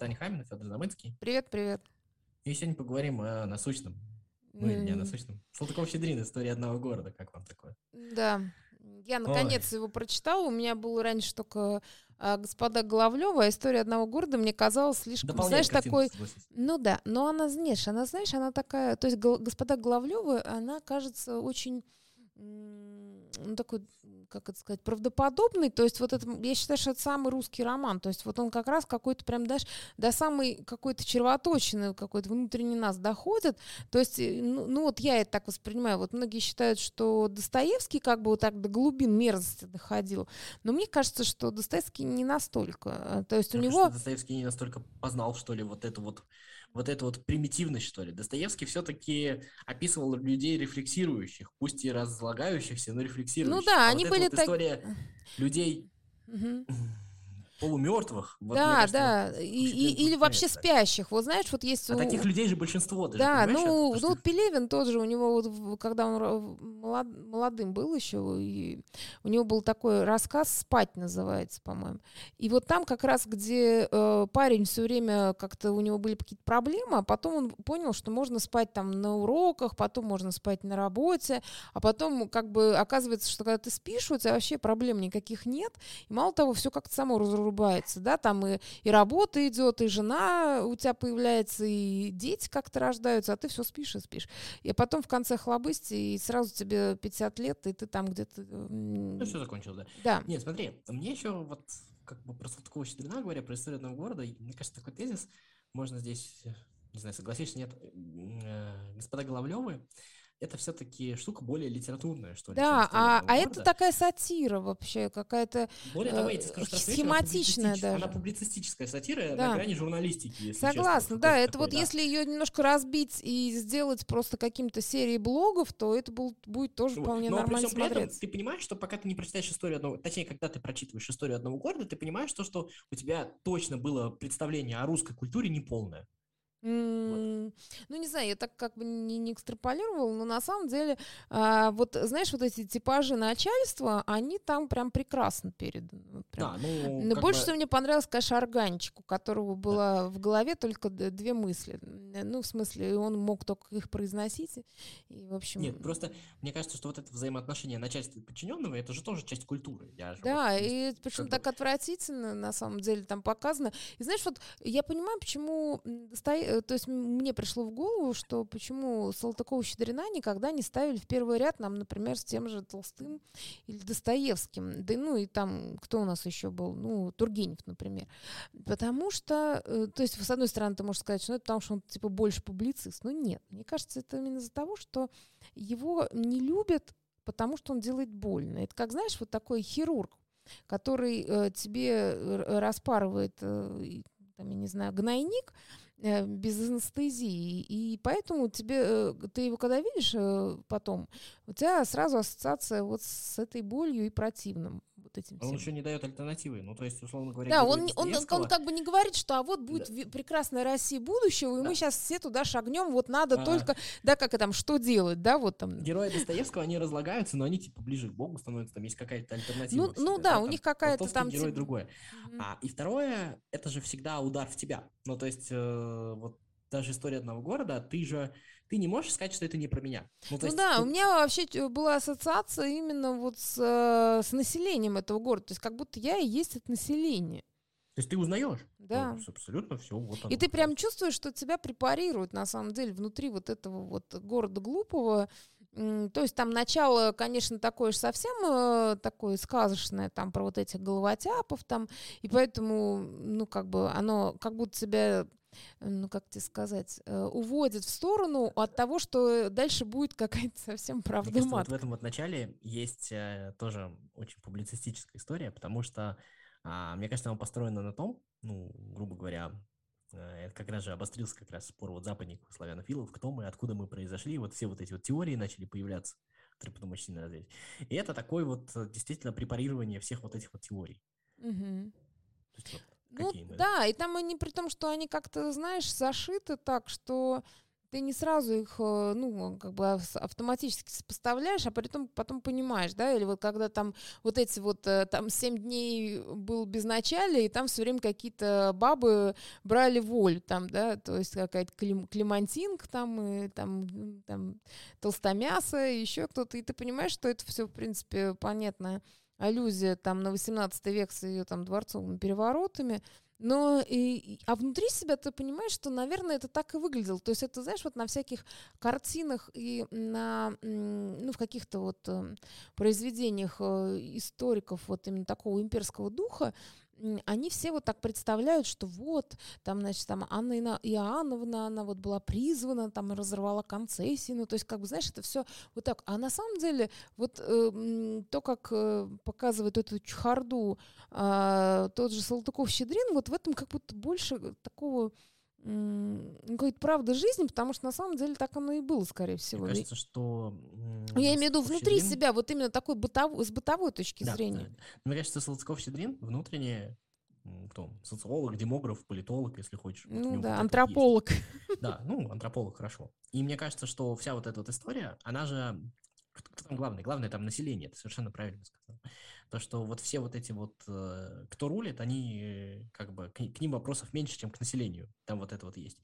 Таня Хамина, Федор Замыцкий. Привет, привет. И сегодня поговорим о насущном. Ну или не о насущном. Салтыков-Щедрин, история одного города. Как вам такое? Да. Я наконец Ой. его прочитала. У меня был раньше только а, господа Головлева, история одного города мне казалась слишком, знаешь, такой, ну да, но она, знаешь, она, знаешь, она такая, то есть господа Головлева, она кажется очень ну, такой, как это сказать, правдоподобный. То есть вот это, я считаю, что это самый русский роман. То есть вот он как раз какой-то прям даже до самой какой-то червоточины, какой-то внутренний нас доходит. То есть, э, ну, ну вот я это так воспринимаю. Вот многие считают, что Достоевский как бы вот так до глубин мерзости доходил. Но мне кажется, что Достоевский не настолько. То есть у него... Достоевский не настолько познал, что ли, вот эту вот вот эту вот примитивность, что ли. Достоевский все-таки описывал людей рефлексирующих, пусть и разлагающихся, но рефлексирующих. Ну да, а они вот были вот так... история людей... Угу полумертвых. Вот, да, кажется, да. И, и, или вообще спящих. Вот знаешь, вот есть... А у... таких людей же большинство. Даже, да, ну, ну вот Пелевин тот же, у него вот, когда он молод, молодым был еще, и у него был такой рассказ «Спать» называется, по-моему. И вот там как раз, где э, парень все время как-то у него были какие-то проблемы, а потом он понял, что можно спать там на уроках, потом можно спать на работе, а потом как бы оказывается, что когда ты спишь, у тебя вообще проблем никаких нет, и мало того, все как-то само разрушается врубается, да, там и, и работа идет, и жена у тебя появляется, и дети как-то рождаются, а ты все спишь и спишь. И потом в конце хлобысти, и сразу тебе 50 лет, и ты там где-то... Ну, все закончил, да. Да. Нет, смотри, мне еще вот как бы про Салтыкова Щедрина говоря, про историю одного города, мне кажется, такой тезис, можно здесь, не знаю, согласишься, нет, э, господа Головлевы, это все-таки штука более литературная, что ли. Да, а, а это такая сатира вообще, какая-то более того, я тебе скажу, что схематичная даже. Она публицистическая сатира да. на грани журналистики. Если Согласна, честно, да, это такой, вот да. если ее немножко разбить и сделать просто каким-то серией блогов, то это был, будет тоже вот. вполне Но нормально при всем смотреться. При этом, ты понимаешь, что пока ты не прочитаешь историю одного, точнее, когда ты прочитываешь историю одного города, ты понимаешь то, что у тебя точно было представление о русской культуре неполное. Вот. Ну, не знаю, я так как бы не, не экстраполировала, но на самом деле, а, вот, знаешь, вот эти типажи начальства, они там прям прекрасно переданы. Прям. Да, ну, но больше бы... всего мне понравилось, конечно, органчик, у которого была да. в голове только две мысли. Ну, в смысле, он мог только их произносить. И, в общем... Нет, просто мне кажется, что вот это взаимоотношение начальства и подчиненного, это же тоже часть культуры. Я же да, вот, и причем так бы... отвратительно, на самом деле, там показано. И знаешь, вот я понимаю, почему стоит Э, то есть мне пришло в голову, что почему Салтыкова-Щедрина никогда не ставили в первый ряд нам, например, с тем же Толстым или Достоевским. Да ну и там, кто у нас еще был? Ну, Тургенев, например. Потому что, э, то есть, с одной стороны, ты можешь сказать, что ну, это потому, что он, типа, больше публицист. Но нет, мне кажется, это именно из-за того, что его не любят, потому что он делает больно. Это как, знаешь, вот такой хирург, который э, тебе распарывает, э, там, я не знаю, гнойник, без анестезии. И поэтому тебе, э, ты его когда видишь э, потом, у тебя сразу ассоциация вот с этой болью и противным вот этим Он еще не дает альтернативы. Ну, то есть, условно говоря, да, он, он, он, он как бы не говорит, что а вот будет да. прекрасная Россия будущего, и да. мы сейчас все туда шагнем, вот надо а... только, да, как там, что делать, да, вот там. Герои Достоевского, они разлагаются, но они типа ближе к Богу становятся, там есть какая-то альтернатива. Ну, ну да, да, у них какая-то там... герой типа... другое. Mm-hmm. А, и второе, это же всегда удар в тебя. Ну, то есть, э, вот даже история одного города, ты же ты не можешь сказать, что это не про меня. Ну, ну есть, да, тут... у меня вообще была ассоциация именно вот с, э, с населением этого города. То есть как будто я и есть это население. То есть ты узнаешь? Да. Ну, абсолютно все. Вот и ты прям чувствуешь, что тебя препарируют на самом деле внутри вот этого вот города глупого. То есть там начало, конечно, такое же совсем э, такое сказочное, там про вот этих головотяпов там, и поэтому, ну, как бы оно как будто тебя ну как тебе сказать, э, уводит в сторону от того, что дальше будет какая-то совсем правда Мне вот в этом вот начале есть э, тоже очень публицистическая история, потому что, а, мне кажется, она построена на том, ну, грубо говоря, э, это как раз же обострился как раз спор вот западников, славянофилов, кто мы, откуда мы произошли, вот все вот эти вот теории начали появляться, которые потом очень сильно развились. И это такое вот действительно препарирование всех вот этих вот теорий. Угу. То есть, вот, ну, да, и там они при том, что они как-то, знаешь, зашиты так, что ты не сразу их, э, ну, как бы автоматически поставляешь, а потом, потом понимаешь, да, или вот когда там вот эти вот, э, там, семь дней был без начала, и там все время какие-то бабы брали волю, там, да, то есть какая-то клем, клемантинка там, и там, там толстомясо, еще кто-то, и ты понимаешь, что это все, в принципе, понятная аллюзия там на 18 век с ее там дворцовыми переворотами, но и, а внутри себя ты понимаешь, что, наверное, это так и выглядело. То есть это, знаешь, вот на всяких картинах и на, ну, в каких-то вот э, произведениях э, историков вот именно такого имперского духа, они все вот так представляют, что вот, там, значит, там Анна Иоанновна, она вот была призвана, там разорвала концессии, ну, то есть, как бы, знаешь, это все вот так. А на самом деле, вот э, то, как э, показывает эту чехарду э, тот же Салтыков-Щедрин, вот в этом как будто больше такого какой-то правды жизни, потому что на самом деле так оно и было, скорее всего. Мне кажется, что... Я имею в виду внутри Щедрин... себя, вот именно такой бытов... с бытовой точки да, зрения. Да. Мне кажется, Салтыков-Щедрин внутренне кто? Социолог, демограф, политолог, если хочешь. Ну вот да, антрополог. Да, ну, антрополог, хорошо. И мне кажется, что вся вот эта вот история, она же... Кто там главный? Главное там население, это совершенно правильно сказал. То, что вот все вот эти вот, э, кто рулит, они э, как бы, к, к ним вопросов меньше, чем к населению. Там вот это вот есть.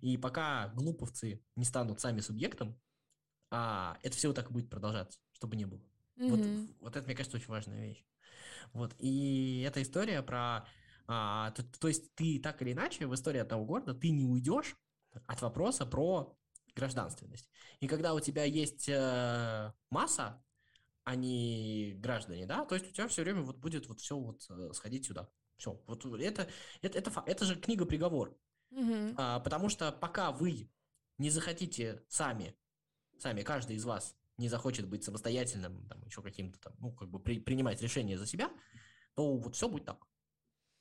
И пока глуповцы не станут сами субъектом, а это все вот так будет продолжаться, чтобы не было. Mm-hmm. Вот, вот это, мне кажется, очень важная вещь. Вот. И эта история про... А, то, то есть ты так или иначе в истории одного города ты не уйдешь от вопроса про гражданственность. И когда у тебя есть э, масса, а не граждане, да, то есть у тебя все время вот будет вот все вот э, сходить сюда. Все, вот это, это, это, это же книга приговор. Угу. А, потому что пока вы не захотите сами, сами, каждый из вас не захочет быть самостоятельным, там, еще каким-то там, ну, как бы при, принимать решения за себя, то вот все будет так.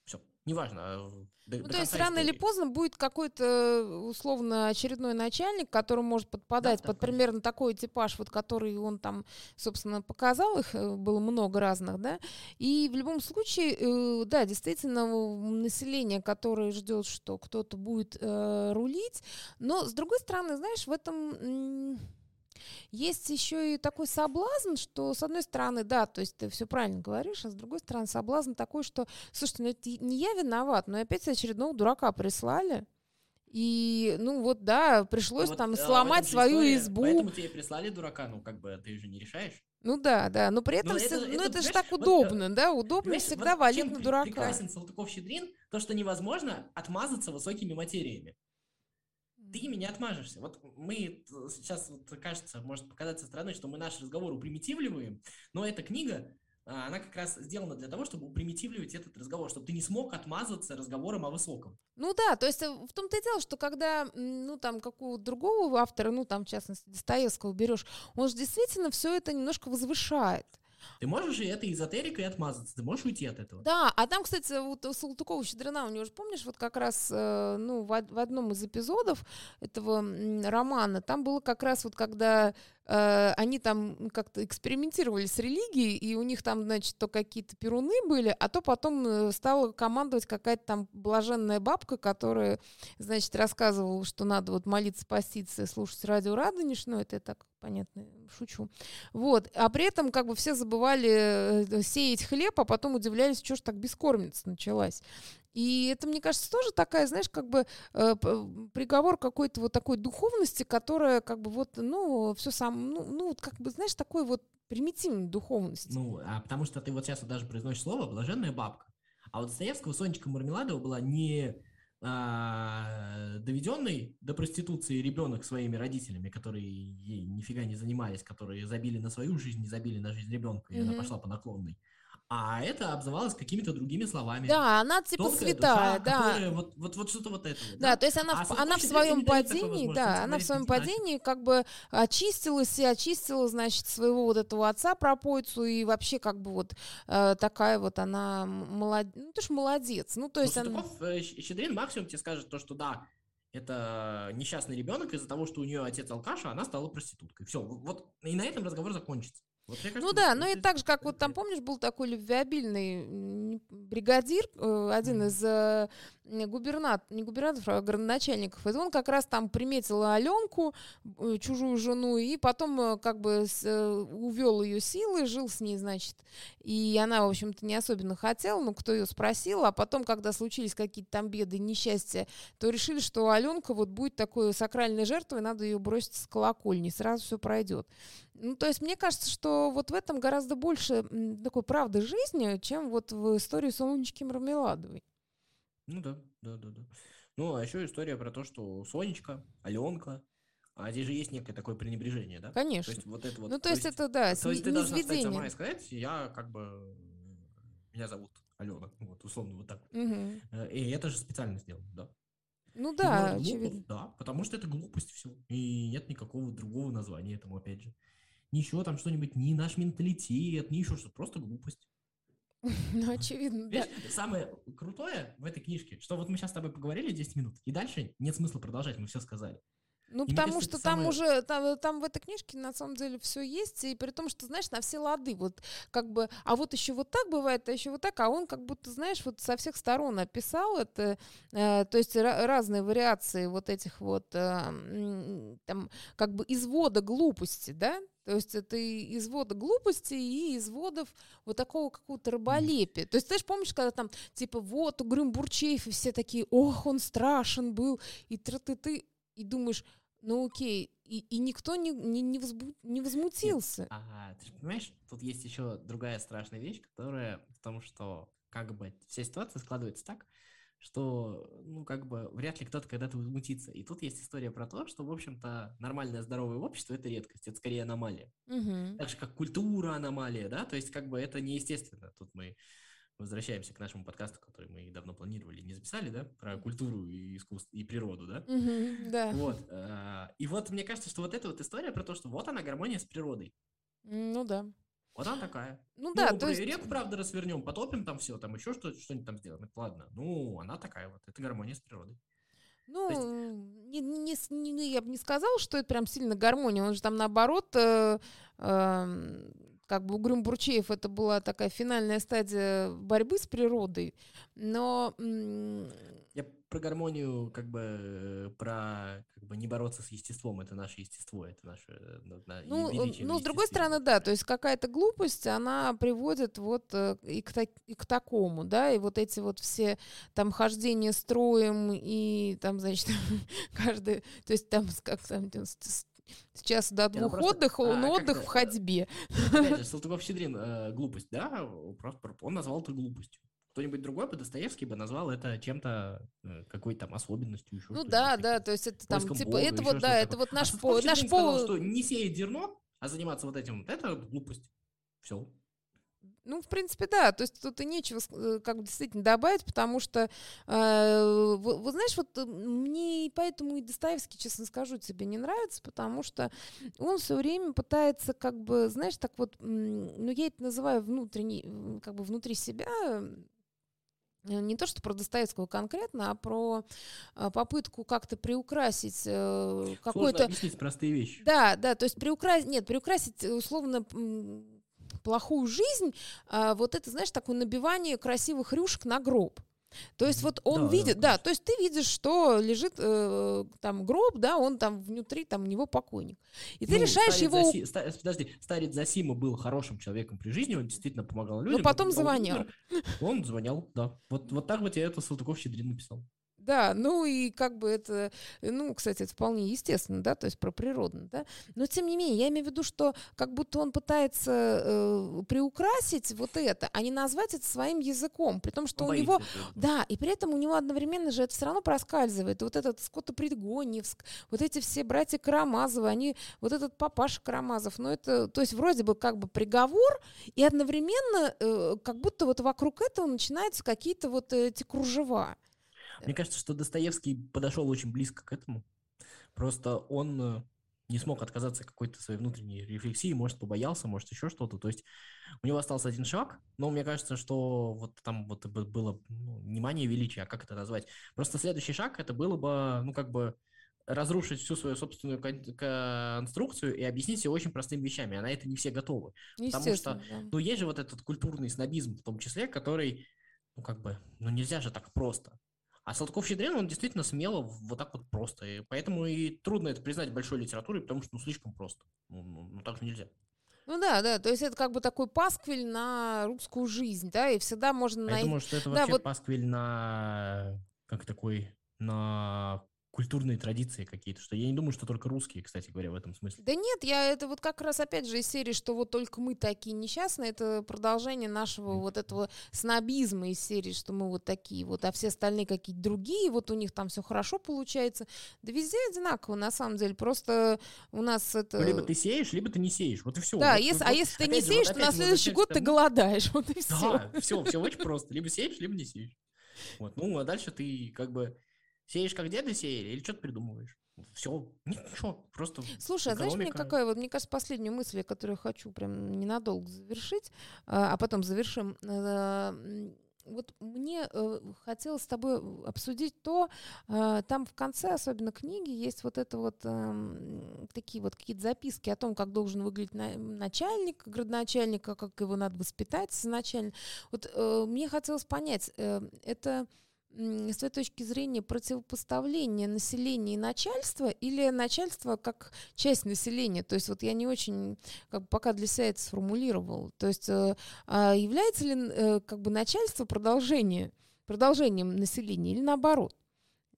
Все, неважно. А, до, ну, до то есть рано истории. или поздно будет какой-то условно очередной начальник, который может подпадать да, под да, примерно такой типаж, вот который он там, собственно, показал, их э, было много разных, да. И в любом случае, э, да, действительно, население, которое ждет, что кто-то будет э, рулить, но с другой стороны, знаешь, в этом есть еще и такой соблазн, что, с одной стороны, да, то есть ты все правильно говоришь, а с другой стороны, соблазн такой, что, слушайте, ну это не я виноват, но опять очередного дурака прислали. И, ну вот, да, пришлось вот, там а, сломать свою история, избу. Поэтому тебе прислали дурака, ну как бы ты же не решаешь. Ну да, да, но при этом, но все, это, ну, это, это же так удобно, вот, да, удобно всегда вот валить на дурака. прекрасен Салтыков-Щедрин, то, что невозможно отмазаться высокими материями ты не отмажешься. Вот мы сейчас, вот, кажется, может показаться странно, что мы наш разговор упримитивливаем, но эта книга, а, она как раз сделана для того, чтобы упримитивливать этот разговор, чтобы ты не смог отмазаться разговором о высоком. Ну да, то есть э, в том-то и дело, что когда, ну там, какого-то другого автора, ну там, в частности, Достоевского берешь, он же действительно все это немножко возвышает. Ты можешь и этой эзотерикой отмазаться, ты можешь уйти от этого. Да, а там, кстати, вот Салтыкова Щедрина, у него же, помнишь, вот как раз, э, ну, в, в одном из эпизодов этого романа, там было как раз вот, когда э, они там как-то экспериментировали с религией, и у них там, значит, то какие-то перуны были, а то потом э, стала командовать какая-то там блаженная бабка, которая, значит, рассказывала, что надо вот молиться, поститься, слушать радио Радонежь, ну, это я так, понятно, шучу. Вот, а при этом как бы все забывали э, сеять хлеб, а потом удивлялись, что ж так бескормница началась. И это, мне кажется, тоже такая, знаешь, как бы э, приговор какой-то вот такой духовности, которая как бы вот, ну, все сам, ну, ну, вот как бы, знаешь, такой вот примитивной духовности. Ну, а потому что ты вот сейчас вот даже произносишь слово «блаженная бабка». А вот Достоевского Сонечка Мармеладова была не а, доведенный до проституции ребенок своими родителями, которые ей нифига не занимались, которые забили на свою жизнь, не забили на жизнь ребенка, и mm-hmm. она пошла по наклонной а это обзывалось какими-то другими словами. Да, она типа Тонкая святая, душа, да. Которая, вот, вот, вот что-то вот это. Да, да, то есть она, а в, она в своем падении, да, она в своем падении как бы очистилась и очистила, значит, своего вот этого отца пропойцу и вообще как бы вот э, такая вот она молодец, ну ты ж молодец, ну то есть ну, она... Э, Щедрин максимум тебе скажет то, что да, это несчастный ребенок из-за того, что у нее отец алкаш, а она стала проституткой. Все, вот и на этом разговор закончится. Вот, кажется, ну да, но и так же, как вот там, помнишь, был такой любвеобильный бригадир, э, один из э, губернат, не губернаторов, а градоначальников. Это он как раз там приметил Аленку, э, чужую жену, и потом как бы увел ее силы, жил с ней, значит. И она, в общем-то, не особенно хотела, но кто ее спросил, а потом, когда случились какие-то там беды, несчастья, то решили, что Аленка вот будет такой сакральной жертвой, надо ее бросить с колокольни, сразу все пройдет. Ну, то есть мне кажется, что вот в этом гораздо больше такой правды жизни, чем вот в истории Сонечки Мармеладовой. Ну да, да, да, да. Ну, а еще история про то, что Сонечка, Аленка, а здесь же есть некое такое пренебрежение, да? Конечно. То есть вот это вот. Ну, то, то есть, это, да, То есть ты должна встать сама и сказать, я как бы, меня зовут Алена, вот, условно, вот так. Угу. И это же специально сделано, да. Ну да, очевидно. Да, потому что это глупость все. И нет никакого другого названия этому, опять же ничего там что-нибудь, ни наш менталитет, ни еще что-то, просто глупость. Ну, очевидно, да. Самое крутое в этой книжке, что вот мы сейчас с тобой поговорили 10 минут, и дальше нет смысла продолжать, мы все сказали. Ну, и потому кажется, что там самое... уже, там, там в этой книжке на самом деле все есть, и при том, что, знаешь, на все лады, вот как бы, а вот еще вот так бывает, а еще вот так, а он как будто, знаешь, вот со всех сторон описал это, э, то есть разные вариации вот этих вот, э, там, как бы извода глупости, да, то есть это и извода глупости и изводов вот такого какого-то раболепия. То есть, знаешь, помнишь, когда там, типа, вот, Угрюм Бурчеев, и все такие, ох, он страшен был, и ты, ты, ты, и думаешь, ну окей, и, и никто не, не, не, возбу, не возмутился. Нет, ага, ты же понимаешь, тут есть еще другая страшная вещь, которая в том, что как бы вся ситуация складывается так, что, ну, как бы, вряд ли кто-то когда-то возмутится. И тут есть история про то, что, в общем-то, нормальное здоровое общество – это редкость, это скорее аномалия. Угу. Так же, как культура аномалия, да, то есть, как бы, это неестественно. Тут мы возвращаемся к нашему подкасту, который мы давно планировали, не записали, да, про культуру и искусство и природу, да? Угу, да. Вот. Э, и вот мне кажется, что вот эта вот история про то, что вот она гармония с природой. Ну да. Вот она такая. Ну, ну да, то есть... реку, правда, развернем, потопим там все, там еще что- что-нибудь там сделаем. Это ладно. Ну, она такая вот. Это гармония с природой. Ну, есть... не, не, не, я бы не сказала, что это прям сильно гармония. Он же там наоборот, э, э, как бы Угрюм Бурчеев, это была такая финальная стадия борьбы с природой. Но я про гармонию, как бы, э, про как бы не бороться с естеством, это наше естество, это наше на, ну, ну, с другой стороны, да, то есть какая-то глупость, она приводит вот э, и к, и к такому, да, и вот эти вот все там хождения строем и там, значит, каждый, то есть там как там Сейчас до двух просто... отдыха, он а, отдых в ходьбе. Опять же, Салтыков-Щедрин э, глупость, да? Просто он назвал это глупостью кто-нибудь другой бы Достоевский бы назвал это чем-то, э, какой-то там особенностью, еще Ну да, да, то есть это там, типа, Бога, это вот, да, это вот наш, а по, наш пол... Сказал, что не сеять зерно, а заниматься вот этим, вот это глупость. Все. Ну, в принципе, да. То есть тут и нечего э, как бы действительно добавить, потому что, э, вот, вот знаешь, вот э, мне поэтому и Достоевский, честно скажу, тебе не нравится, потому что он все время пытается как бы, знаешь, так вот, ну, я это называю внутренний, как бы внутри себя Э, не то, что про Достоевского конкретно, а про попытку как-то приукрасить какой-то... объяснить простые вещи. Да, да, то есть приукрасить, нет, приукрасить условно плохую жизнь, а, вот это, знаешь, такое набивание красивых рюшек на гроб. То есть вот он да, видит, да, да, то есть ты видишь, что лежит э, там гроб, да, он там внутри, там у него покойник. И ты ну, решаешь его... Заси... Ста... Подожди, старец Засима был хорошим человеком при жизни, он действительно помогал людям. Но потом звонил. Он звонял, да. Вот, вот так вот я это Салтыков-Щедрин написал. Да, ну и как бы это, ну, кстати, это вполне естественно, да, то есть про природно, да. Но тем не менее, я имею в виду, что как будто он пытается э, приукрасить вот это, а не назвать это своим языком, при том, что он у него, да, и при этом у него одновременно же это все равно проскальзывает. Вот этот Скотопредгоневск, вот эти все братья Карамазовы, они, вот этот папаша Карамазов, ну это, то есть вроде бы как бы приговор, и одновременно э, как будто вот вокруг этого начинаются какие-то вот эти кружева. Мне кажется, что Достоевский подошел очень близко к этому. Просто он э, не смог отказаться от какой-то своей внутренней рефлексии, может, побоялся, может, еще что-то. То есть у него остался один шаг, но мне кажется, что вот там вот было ну, внимание величия, а как это назвать? Просто следующий шаг это было бы, ну, как бы разрушить всю свою собственную конструкцию и объяснить все очень простыми вещами, а на это не все готовы. Потому что, да. ну, есть же вот этот культурный снобизм в том числе, который, ну, как бы, ну, нельзя же так просто. А Салтыков-Щедрин, он действительно смело вот так вот просто. И поэтому и трудно это признать большой литературой, потому что, ну, слишком просто. Ну, ну, ну так же нельзя. Ну да, да, то есть это как бы такой пасквиль на русскую жизнь, да, и всегда можно найти... Я думаю, что это вообще да, вот... пасквиль на... как такой... на культурные традиции какие-то, что я не думаю, что только русские, кстати говоря, в этом смысле. Да нет, я это вот как раз опять же из серии, что вот только мы такие несчастные, это продолжение нашего вот этого снобизма из серии, что мы вот такие вот, а все остальные какие-то другие, вот у них там все хорошо получается. Да везде одинаково, на самом деле, просто у нас это... Ну, либо ты сеешь, либо ты не сеешь, вот и все. Да, вот, если, вот, а если ты не сеешь, же, вот, то на следующий год ты голодаешь, вот и все. Да, все, все очень просто, либо сеешь, либо не сеешь. Вот, ну, а дальше ты как бы Сеешь, как деды сеяли, или что-то придумываешь? Все, ничего, просто Слушай, а знаешь, мне какая, вот, мне кажется, последняя мысль, которую я хочу прям ненадолго завершить, а, а потом завершим. Э, вот мне э, хотелось с тобой обсудить то, э, там в конце, особенно книги, есть вот это вот э, такие вот какие-то записки о том, как должен выглядеть на, начальник, градоначальника, как его надо воспитать, начальник. Вот э, мне хотелось понять, э, это с твоей точки зрения противопоставление населения и начальства или начальство как часть населения? То есть вот я не очень как бы, пока для себя это сформулировал. То есть э, а является ли э, как бы начальство продолжение, продолжением населения или наоборот?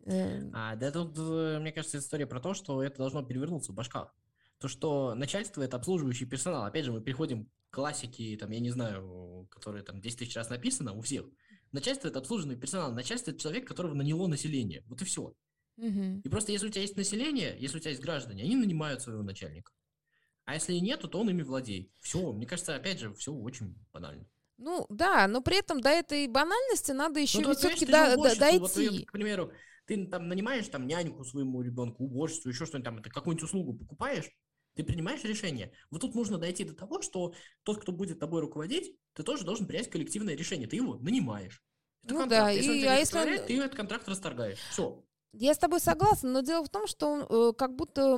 Э, а, да тут, мне кажется, история про то, что это должно перевернуться в башках. То, что начальство – это обслуживающий персонал. Опять же, мы переходим к классике, там, я не знаю, которые там 10 тысяч раз написано у всех – Начальство – это обслуженный персонал. Начальство – это человек, которого наняло население. Вот и все. Угу. И просто если у тебя есть население, если у тебя есть граждане, они нанимают своего начальника. А если нету, то он ими владеет. Все, мне кажется, опять же, все очень банально. Ну да, но при этом до этой банальности надо еще ну, все-таки до, до, дойти. Вот, к примеру, ты там нанимаешь там няньку своему ребенку, уборщицу, еще что-нибудь там, это какую-нибудь услугу покупаешь, ты принимаешь решение. Вот тут нужно дойти до того, что тот, кто будет тобой руководить, ты тоже должен принять коллективное решение. Ты его нанимаешь. Это ну контракт. да, если и, он а если он... ты этот контракт расторгаешь. Все. Я с тобой согласна, но дело в том, что э, как будто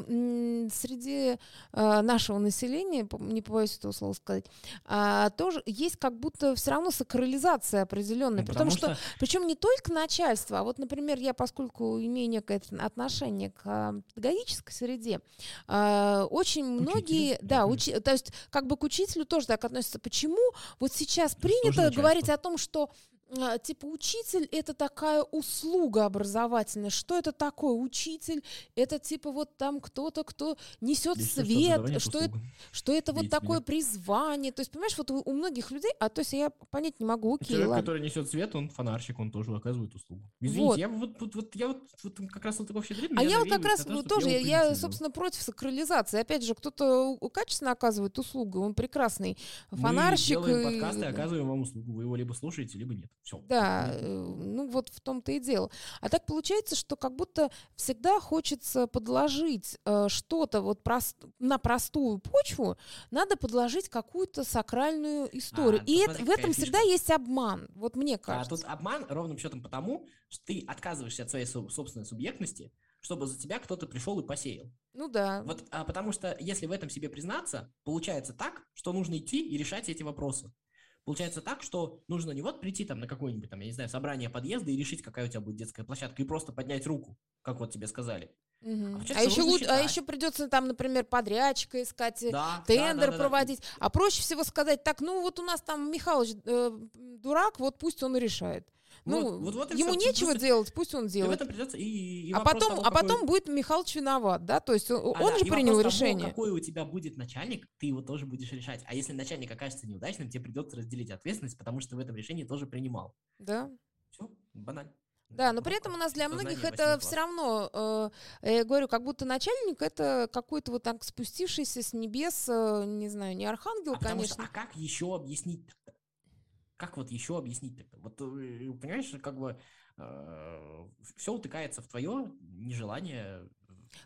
среди э, нашего населения, не побоюсь этого слова сказать, э, тоже есть как будто все равно сакрализация определенная. Ну, потому, потому что, что, причем не только начальство, а вот, например, я, поскольку имею некое отношение к э, педагогической среде, э, очень Учитель. многие, да, уч, то есть как бы к учителю тоже так относятся. Почему вот сейчас принято говорить о том, что а, типа учитель это такая услуга образовательная. Что это такое? Учитель это типа вот там кто-то, кто несет Здесь свет, что это, что это вот такое меня. призвание. То есть, понимаешь, вот у, у многих людей, а то есть я понять не могу, окей, Человек, ладно. который несет свет, он фонарщик, он тоже оказывает услугу. Извините, вот. я вот, вот, вот, я вот, вот как раз вот такой вообще А я вот как раз того, тоже, я, я, собственно, против сакрализации. Опять же, кто-то качественно оказывает услугу, он прекрасный фонарщик. Мы делаем подкасты и оказываем вам услугу. Вы его либо слушаете, либо нет. Все. Да, э, ну вот в том-то и дело. А так получается, что как будто всегда хочется подложить э, что-то вот прост, на простую почву, надо подложить какую-то сакральную историю. А, и это, в этом всегда есть обман, вот мне кажется. А тут обман ровным счетом потому, что ты отказываешься от своей собственной субъектности, чтобы за тебя кто-то пришел и посеял. Ну да. Вот, а потому что если в этом себе признаться, получается так, что нужно идти и решать эти вопросы. Получается так, что нужно не вот прийти там на какое-нибудь, там, я не знаю, собрание подъезда и решить, какая у тебя будет детская площадка, и просто поднять руку, как вот тебе сказали. Угу. А, а, еще лучше, а еще придется там, например, подрядчика искать, да, тендер да, да, проводить. Да, да. А проще всего сказать, так, ну вот у нас там Михалыч э, дурак, вот пусть он и решает. Ну, вот, вот, вот ему все. нечего просто... делать, пусть он делает. И придется и, и а потом, того, а какой... потом будет Михалыч виноват, да? То есть он, а, он да, же принял решение. Того, какой у тебя будет начальник, ты его тоже будешь решать. А если начальник окажется неудачным, тебе придется разделить ответственность, потому что в этом решении тоже принимал. Да. Все, банально. Да, но при этом у нас для многих это все равно, э, я говорю, как будто начальник это какой-то вот так спустившийся с небес, э, не знаю, не архангел, а конечно. Что, а как еще объяснить как вот еще объяснить тогда? Вот, э, понимаешь, как бы э, все утыкается в твое нежелание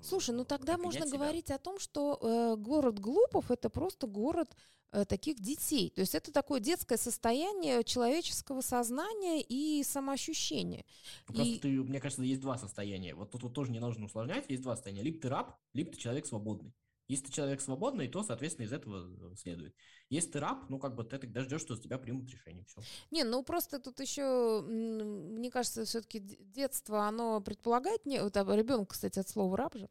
Слушай, ну тогда можно себя. говорить о том, что э, город Глупов это просто город э, таких детей. То есть это такое детское состояние человеческого сознания и самоощущения. Ну, просто и... ты, мне кажется, есть два состояния. Вот тут вот тоже не нужно усложнять. Есть два состояния. Либо ты раб, либо ты человек свободный. Если ты человек свободный, то, соответственно, из этого э, следует. Если ты раб, ну, как бы ты тогда ждешь, что с тебя примут решение. Все. Не, ну просто тут еще, мне кажется, все-таки детство, оно предполагает, не, вот, а ребенок, кстати, от слова раб же.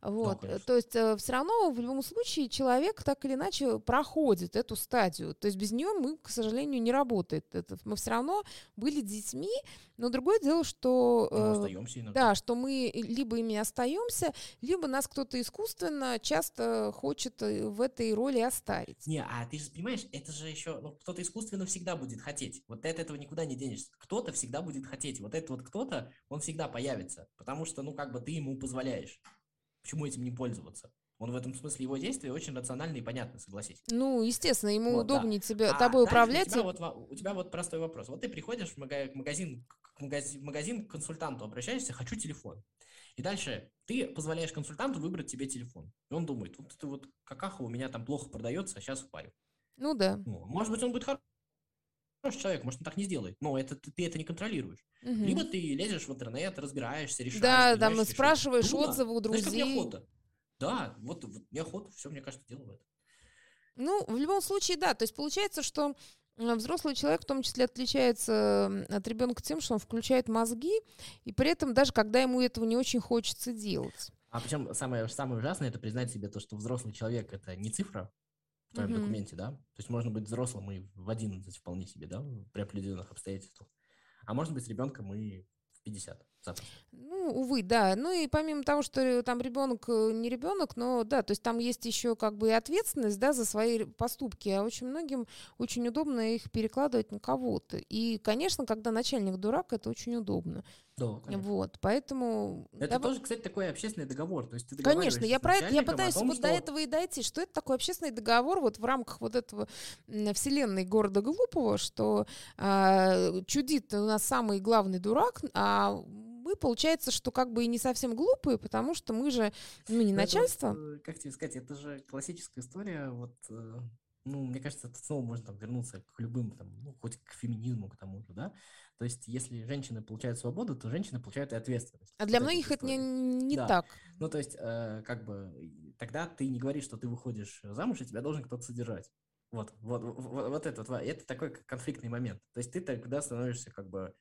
Вот. Да, то есть э, все равно в любом случае человек так или иначе проходит эту стадию. То есть без нее мы, к сожалению, не работает. Это, мы все равно были детьми, но другое дело, что... Э, остаемся иногда. Да, что мы либо ими остаемся, либо нас кто-то искусственно часто хочет э, в этой роли оставить. Не, а ты же понимаешь, это же еще... Ну, кто-то искусственно всегда будет хотеть. Вот ты от этого никуда не денешься. Кто-то всегда будет хотеть. Вот этот вот кто-то, он всегда появится. Потому что, ну, как бы ты ему позволяешь. Почему этим не пользоваться? Он в этом смысле его действия очень рациональны и понятны, согласись. Ну, естественно, ему вот, удобнее да. тебя, а тобой управлять. У тебя, вот, у тебя вот простой вопрос. Вот ты приходишь в магазин, к магазин, магазин к консультанту, обращаешься, хочу телефон. И дальше ты позволяешь консультанту выбрать тебе телефон. И он думает, вот это вот какаха у меня там плохо продается, а сейчас впарю. Ну да. Ну, может быть, он будет хороший человек, может, он так не сделает, но это, ты, ты это не контролируешь. Угу. Либо ты лезешь в интернет, разбираешься, решаешь. Да, там спрашиваешь отзывы у друзей. Знаешь, как мне охота. Да, вот, вот неохота, все, мне кажется, этом. Ну, в любом случае, да. То есть получается, что взрослый человек в том числе отличается от ребенка тем, что он включает мозги, и при этом даже когда ему этого не очень хочется делать. А причем самое, самое ужасное это признать себе то, что взрослый человек это не цифра в твоем mm-hmm. документе, да? То есть можно быть взрослым и в 11 вполне себе, да, при определенных обстоятельствах. А можно быть ребенком и в 50 запросто. Ну, увы, да. Ну и помимо того, что там ребенок э, не ребенок, но да, то есть там есть еще как бы и ответственность, да, за свои поступки, а очень многим очень удобно их перекладывать на кого-то. И, конечно, когда начальник дурак, это очень удобно. Да, конечно. Вот, поэтому... Это да, тоже, кстати, такой общественный договор. То есть ты конечно, я про это, я пытаюсь том, вот что... до этого и дойти. Что это такой общественный договор вот в рамках вот этого вселенной города Глупого, что э, чудит у нас самый главный дурак, а мы, получается, что как бы и не совсем глупые, потому что мы же, ну, не начальство. Вот, э, как тебе сказать, это же классическая история, вот, э, ну, мне кажется, это снова можно там вернуться к любым, там, ну, хоть к феминизму, к тому же, да, то есть, если женщины получают свободу, то женщины получают и ответственность. А для многих это не, не да. так. Ну, то есть, э, как бы, тогда ты не говоришь, что ты выходишь замуж, и тебя должен кто-то содержать. Вот, вот, вот, вот это, вот, это такой конфликтный момент. То есть, ты тогда становишься, как бы,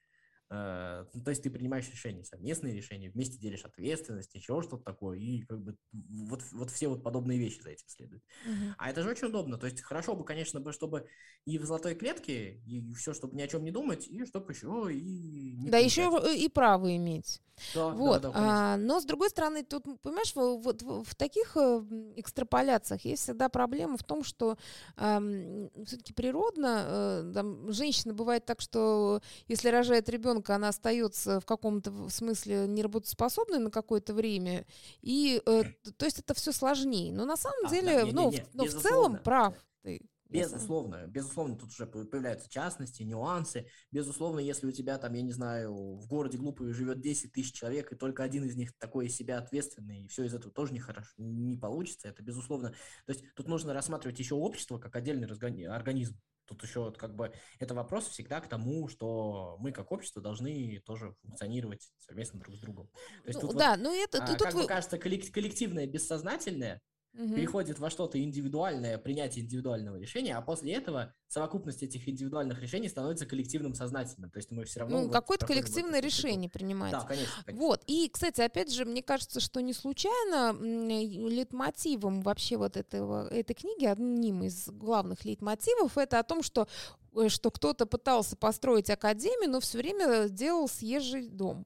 то есть ты принимаешь решения, совместные решения, вместе делишь ответственность, еще что-то такое, и как бы вот, вот все вот подобные вещи за этим следуют. Uh-huh. А это же очень удобно. То есть хорошо бы, конечно, бы, чтобы и в золотой клетке, и все, чтобы ни о чем не думать, и чтобы еще и... да, еще и право иметь. Да, вот. да, да, а, но с другой стороны, тут, понимаешь, вот в, таких э, экстраполяциях есть всегда проблема в том, что э, все-таки природно, э, там, женщина бывает так, что если рожает ребенка, она остается в каком-то смысле неработоспособной на какое-то время, и э, то есть это все сложнее. Но на самом а, деле, да, не, ну, не, не, в, ну, в целом прав ты. Безусловно, безусловно, тут уже появляются частности, нюансы. Безусловно, если у тебя там, я не знаю, в городе глупый живет 10 тысяч человек, и только один из них такой из себя ответственный, и все из этого тоже нехорошо, не получится, это безусловно. То есть тут нужно рассматривать еще общество как отдельный организм. Тут еще как бы это вопрос всегда к тому, что мы как общество должны тоже функционировать совместно друг с другом. То есть ну, тут да, вот, ну это а, тут как вы... бы кажется коллективное бессознательное угу. переходит во что-то индивидуальное, принятие индивидуального решения, а после этого совокупность этих индивидуальных решений становится коллективным сознательным. То есть мы все равно... Ну, вот какое-то коллективное решение принимается. Да, конечно, конечно. Вот. И, кстати, опять же, мне кажется, что не случайно лейтмотивом вообще вот этого, этой книги, одним из главных лейтмотивов, это о том, что э, что кто-то пытался построить академию, но все время делал съезжий дом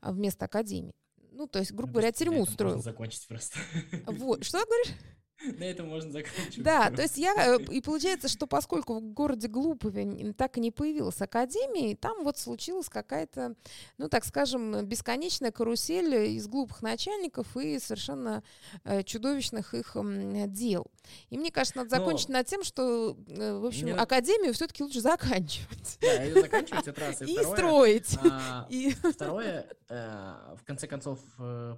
а, вместо академии ну, то есть, грубо говоря, тюрьму строил. закончить просто. Вот, что говоришь? На этом можно заканчивать. Да, то есть я... Э, и получается, что поскольку в городе Глупове так и не появилась академия, там вот случилась какая-то, ну, так скажем, бесконечная карусель из глупых начальников и совершенно э, чудовищных их дел. И мне кажется, надо закончить Но... на тем, что, э, в общем, мне... академию все-таки лучше заканчивать. Да, ее заканчивать, это раз. И, и второе, строить. А, и... Второе, э, в конце концов,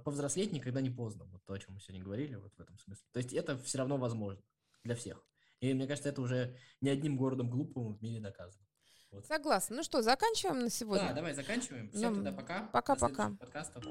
повзрослеть никогда не поздно. Вот то, о чем мы сегодня говорили, вот в этом смысле. То есть это все равно возможно для всех. И мне кажется, это уже не одним городом глупым в мире доказано. Вот. Согласна. Ну что, заканчиваем на сегодня? Да, давай заканчиваем. Всем ну, тогда пока. Пока-пока. Подкастов.